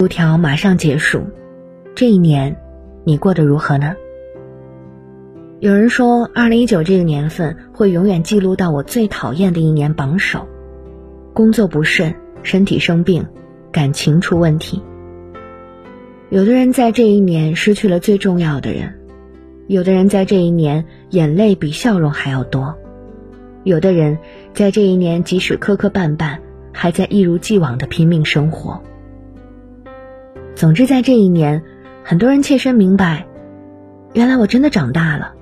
五条马上结束，这一年你过得如何呢？有人说，二零一九这个年份会永远记录到我最讨厌的一年榜首：工作不顺，身体生病，感情出问题。有的人在这一年失去了最重要的人，有的人在这一年眼泪比笑容还要多，有的人在这一年即使磕磕绊绊，还在一如既往的拼命生活。总之，在这一年，很多人切身明白，原来我真的长大了，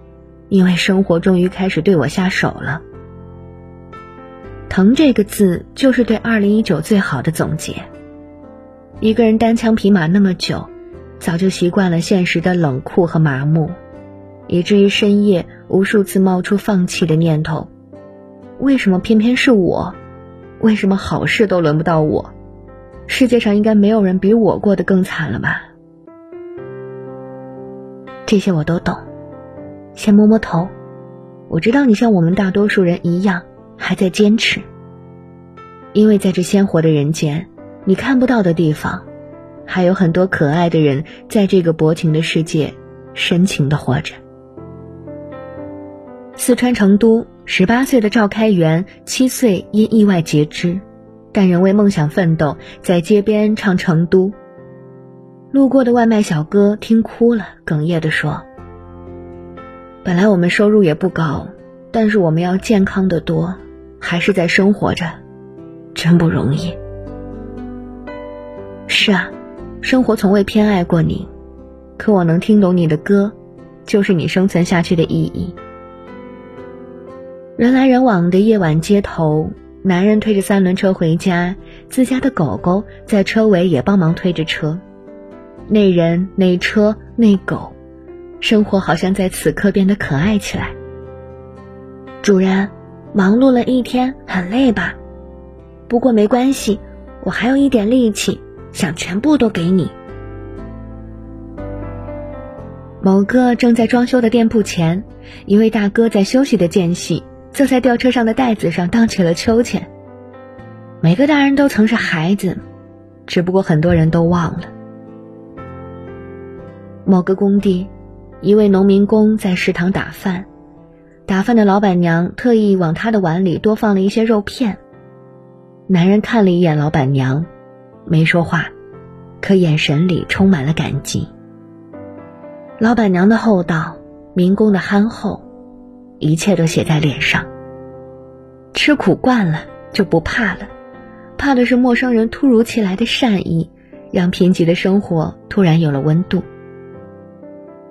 因为生活终于开始对我下手了。疼这个字，就是对二零一九最好的总结。一个人单枪匹马那么久，早就习惯了现实的冷酷和麻木，以至于深夜无数次冒出放弃的念头：为什么偏偏是我？为什么好事都轮不到我？世界上应该没有人比我过得更惨了吧？这些我都懂。先摸摸头，我知道你像我们大多数人一样还在坚持。因为在这鲜活的人间，你看不到的地方，还有很多可爱的人在这个薄情的世界深情的活着。四川成都，十八岁的赵开元，七岁因意外截肢。但仍为梦想奋斗，在街边唱《成都》。路过的外卖小哥听哭了，哽咽地说：“本来我们收入也不高，但是我们要健康的多，还是在生活着，真不容易。”是啊，生活从未偏爱过你，可我能听懂你的歌，就是你生存下去的意义。人来人往的夜晚街头。男人推着三轮车回家，自家的狗狗在车尾也帮忙推着车。那人、那车、那狗，生活好像在此刻变得可爱起来。主人，忙碌了一天，很累吧？不过没关系，我还有一点力气，想全部都给你。某个正在装修的店铺前，一位大哥在休息的间隙。坐在吊车上的袋子上荡起了秋千。每个大人都曾是孩子，只不过很多人都忘了。某个工地，一位农民工在食堂打饭，打饭的老板娘特意往他的碗里多放了一些肉片。男人看了一眼老板娘，没说话，可眼神里充满了感激。老板娘的厚道，民工的憨厚。一切都写在脸上。吃苦惯了就不怕了，怕的是陌生人突如其来的善意，让贫瘠的生活突然有了温度。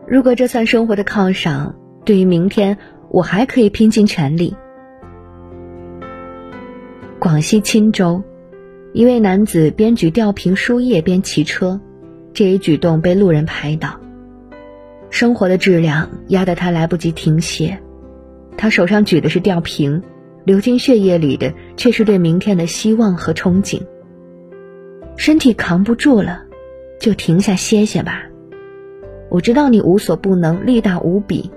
如果这算生活的犒赏，对于明天，我还可以拼尽全力。广西钦州，一位男子边举吊瓶输液边骑车，这一举动被路人拍到。生活的质量压得他来不及停歇。他手上举的是吊瓶，流进血液里的却是对明天的希望和憧憬。身体扛不住了，就停下歇歇吧。我知道你无所不能，力大无比，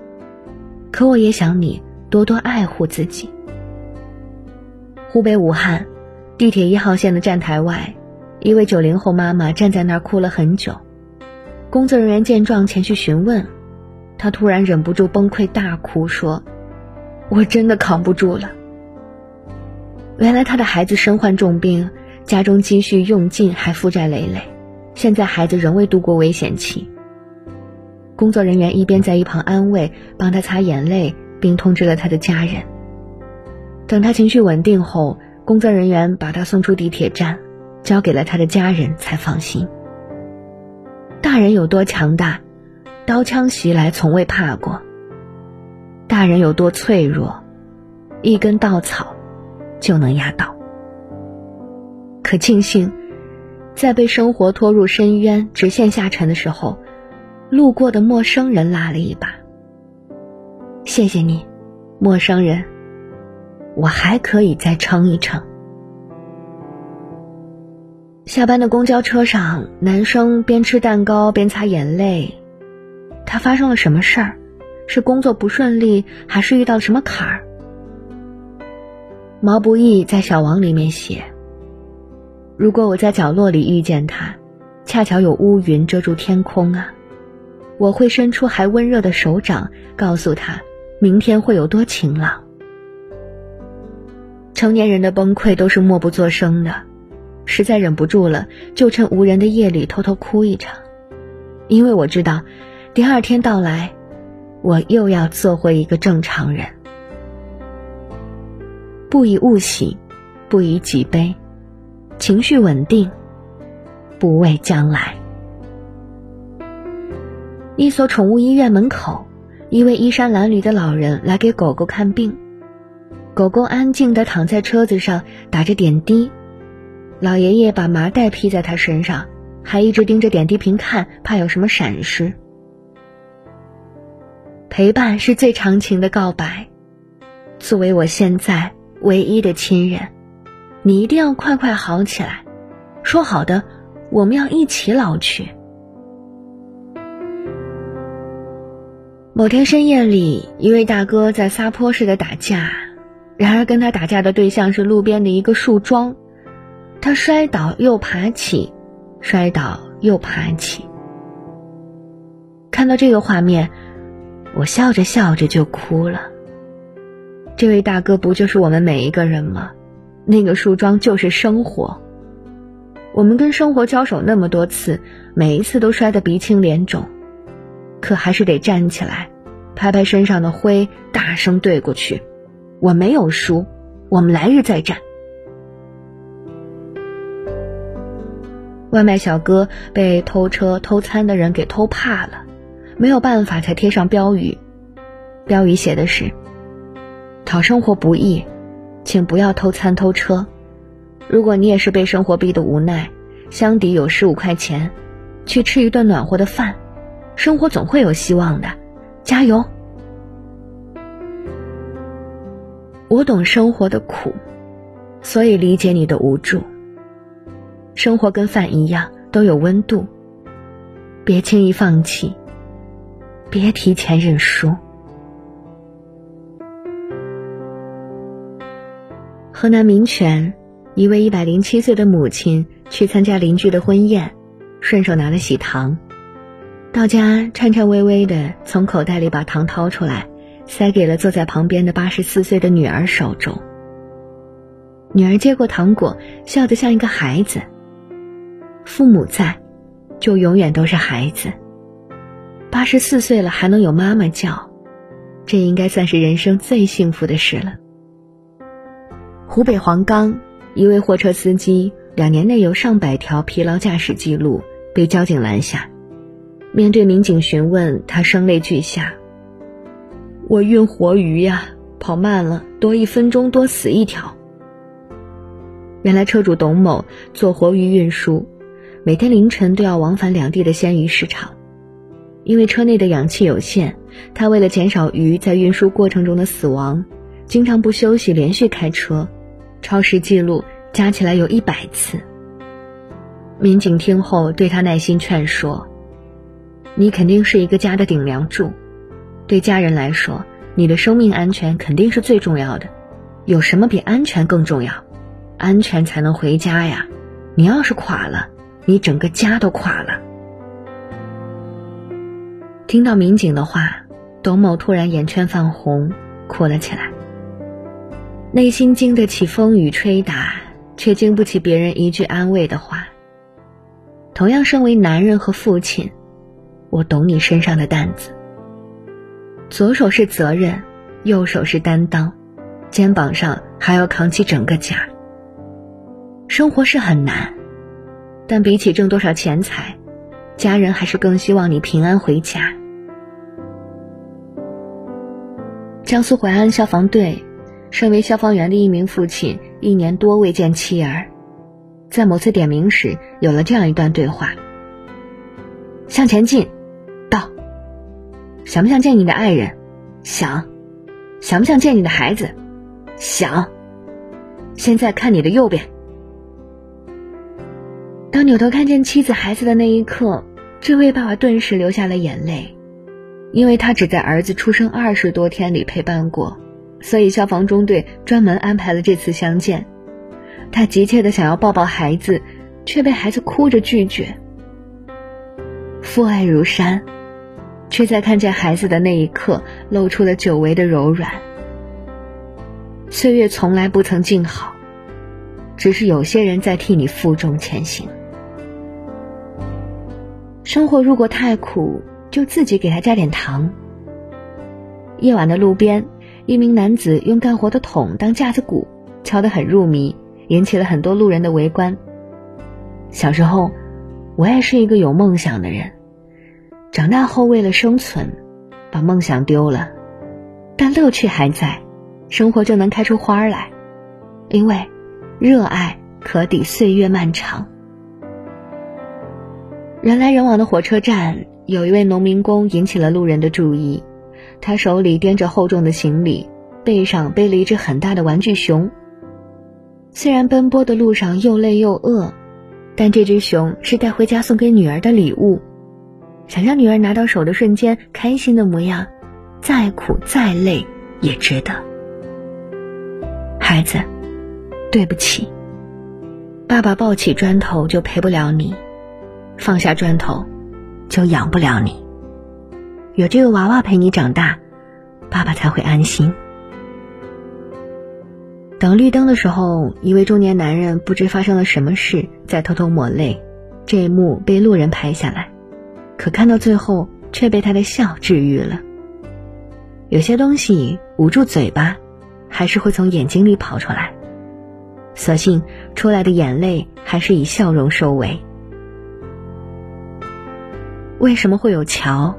可我也想你多多爱护自己。湖北武汉，地铁一号线的站台外，一位九零后妈妈站在那儿哭了很久。工作人员见状前去询问，她突然忍不住崩溃大哭，说。我真的扛不住了。原来他的孩子身患重病，家中积蓄用尽，还负债累累，现在孩子仍未度过危险期。工作人员一边在一旁安慰，帮他擦眼泪，并通知了他的家人。等他情绪稳定后，工作人员把他送出地铁站，交给了他的家人，才放心。大人有多强大，刀枪袭来从未怕过。大人有多脆弱，一根稻草就能压倒。可庆幸，在被生活拖入深渊、直线下沉的时候，路过的陌生人拉了一把。谢谢你，陌生人，我还可以再撑一撑。下班的公交车上，男生边吃蛋糕边擦眼泪，他发生了什么事儿？是工作不顺利，还是遇到什么坎儿？毛不易在《小王》里面写：“如果我在角落里遇见他，恰巧有乌云遮住天空啊！我会伸出还温热的手掌，告诉他明天会有多晴朗。成年人的崩溃都是默不作声的，实在忍不住了，就趁无人的夜里偷偷哭一场，因为我知道，第二天到来，我又要做回一个正常人。不以物喜，不以己悲，情绪稳定，不畏将来。一所宠物医院门口，一位衣衫褴褛的老人来给狗狗看病。狗狗安静地躺在车子上，打着点滴。老爷爷把麻袋披在它身上，还一直盯着点滴瓶看，怕有什么闪失。陪伴是最长情的告白。作为我现在唯一的亲人，你一定要快快好起来。说好的，我们要一起老去。某天深夜里，一位大哥在撒泼似的打架。然而，跟他打架的对象是路边的一个树桩，他摔倒又爬起，摔倒又爬起。看到这个画面，我笑着笑着就哭了。这位大哥不就是我们每一个人吗？那个树桩就是生活。我们跟生活交手那么多次，每一次都摔得鼻青脸肿，可还是得站起来，拍拍身上的灰，大声对过去。我没有输，我们来日再战。外卖小哥被偷车偷餐的人给偷怕了，没有办法才贴上标语，标语写的是：“讨生活不易，请不要偷餐偷车。如果你也是被生活逼得无奈，箱底有十五块钱，去吃一顿暖和的饭，生活总会有希望的，加油！”我懂生活的苦，所以理解你的无助。生活跟饭一样，都有温度。别轻易放弃，别提前认输。河南民权，一位一百零七岁的母亲去参加邻居的婚宴，顺手拿了喜糖，到家颤颤巍巍的从口袋里把糖掏出来。塞给了坐在旁边的八十四岁的女儿手中。女儿接过糖果，笑得像一个孩子。父母在，就永远都是孩子。八十四岁了还能有妈妈叫，这应该算是人生最幸福的事了。湖北黄冈一位货车司机，两年内有上百条疲劳驾驶记录，被交警拦下。面对民警询问，他声泪俱下。我运活鱼呀，跑慢了，多一分钟多死一条。原来车主董某做活鱼运输，每天凌晨都要往返两地的鲜鱼市场。因为车内的氧气有限，他为了减少鱼在运输过程中的死亡，经常不休息连续开车，超时记录加起来有一百次。民警听后对他耐心劝说：“你肯定是一个家的顶梁柱。”对家人来说，你的生命安全肯定是最重要的。有什么比安全更重要？安全才能回家呀！你要是垮了，你整个家都垮了。听到民警的话，董某突然眼圈泛红，哭了起来。内心经得起风雨吹打，却经不起别人一句安慰的话。同样身为男人和父亲，我懂你身上的担子。左手是责任，右手是担当，肩膀上还要扛起整个家。生活是很难，但比起挣多少钱财，家人还是更希望你平安回家。江苏淮安消防队，身为消防员的一名父亲，一年多未见妻儿，在某次点名时，有了这样一段对话：向前进。到想不想见你的爱人？想。想不想见你的孩子？想。现在看你的右边。当扭头看见妻子、孩子的那一刻，这位爸爸顿时流下了眼泪，因为他只在儿子出生二十多天里陪伴过，所以消防中队专门安排了这次相见。他急切的想要抱抱孩子，却被孩子哭着拒绝。父爱如山，却在看见孩子的那一刻露出了久违的柔软。岁月从来不曾静好，只是有些人在替你负重前行。生活如果太苦，就自己给他加点糖。夜晚的路边，一名男子用干活的桶当架子鼓，敲得很入迷，引起了很多路人的围观。小时候，我也是一个有梦想的人。长大后，为了生存，把梦想丢了，但乐趣还在，生活就能开出花来。因为，热爱可抵岁月漫长。人来人往的火车站，有一位农民工引起了路人的注意。他手里掂着厚重的行李，背上背了一只很大的玩具熊。虽然奔波的路上又累又饿，但这只熊是带回家送给女儿的礼物。想让女儿拿到手的瞬间开心的模样，再苦再累也值得。孩子，对不起，爸爸抱起砖头就陪不了你。放下砖头，就养不了你。有这个娃娃陪你长大，爸爸才会安心。等绿灯的时候，一位中年男人不知发生了什么事，在偷偷抹泪。这一幕被路人拍下来，可看到最后却被他的笑治愈了。有些东西捂住嘴巴，还是会从眼睛里跑出来，所幸出来的眼泪还是以笑容收尾。为什么会有桥？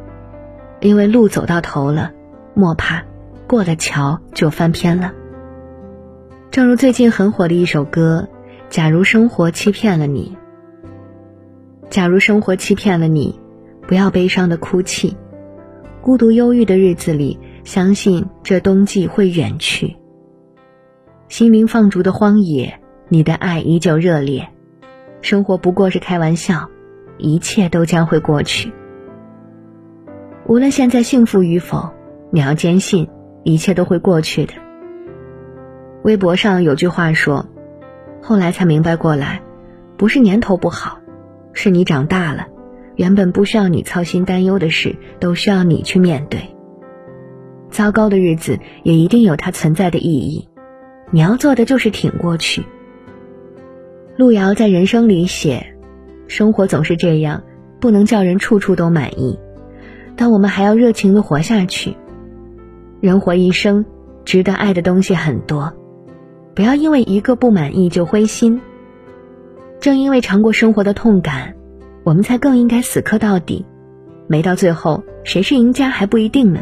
因为路走到头了，莫怕，过了桥就翻篇了。正如最近很火的一首歌，《假如生活欺骗了你》。假如生活欺骗了你，不要悲伤的哭泣，孤独忧郁的日子里，相信这冬季会远去。心灵放逐的荒野，你的爱依旧热烈。生活不过是开玩笑。一切都将会过去。无论现在幸福与否，你要坚信一切都会过去的。微博上有句话说：“后来才明白过来，不是年头不好，是你长大了，原本不需要你操心担忧的事，都需要你去面对。糟糕的日子也一定有它存在的意义，你要做的就是挺过去。”路遥在人生里写。生活总是这样，不能叫人处处都满意，但我们还要热情的活下去。人活一生，值得爱的东西很多，不要因为一个不满意就灰心。正因为尝过生活的痛感，我们才更应该死磕到底。没到最后，谁是赢家还不一定呢。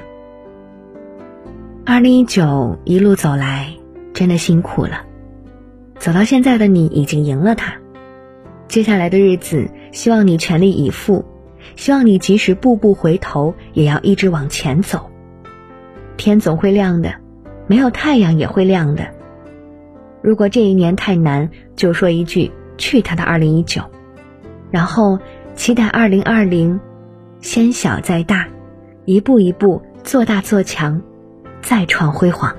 二零一九一路走来，真的辛苦了。走到现在的你，已经赢了他。接下来的日子，希望你全力以赴，希望你即使步步回头，也要一直往前走。天总会亮的，没有太阳也会亮的。如果这一年太难，就说一句“去他的二零一九”，然后期待二零二零，先小再大，一步一步做大做强，再创辉煌。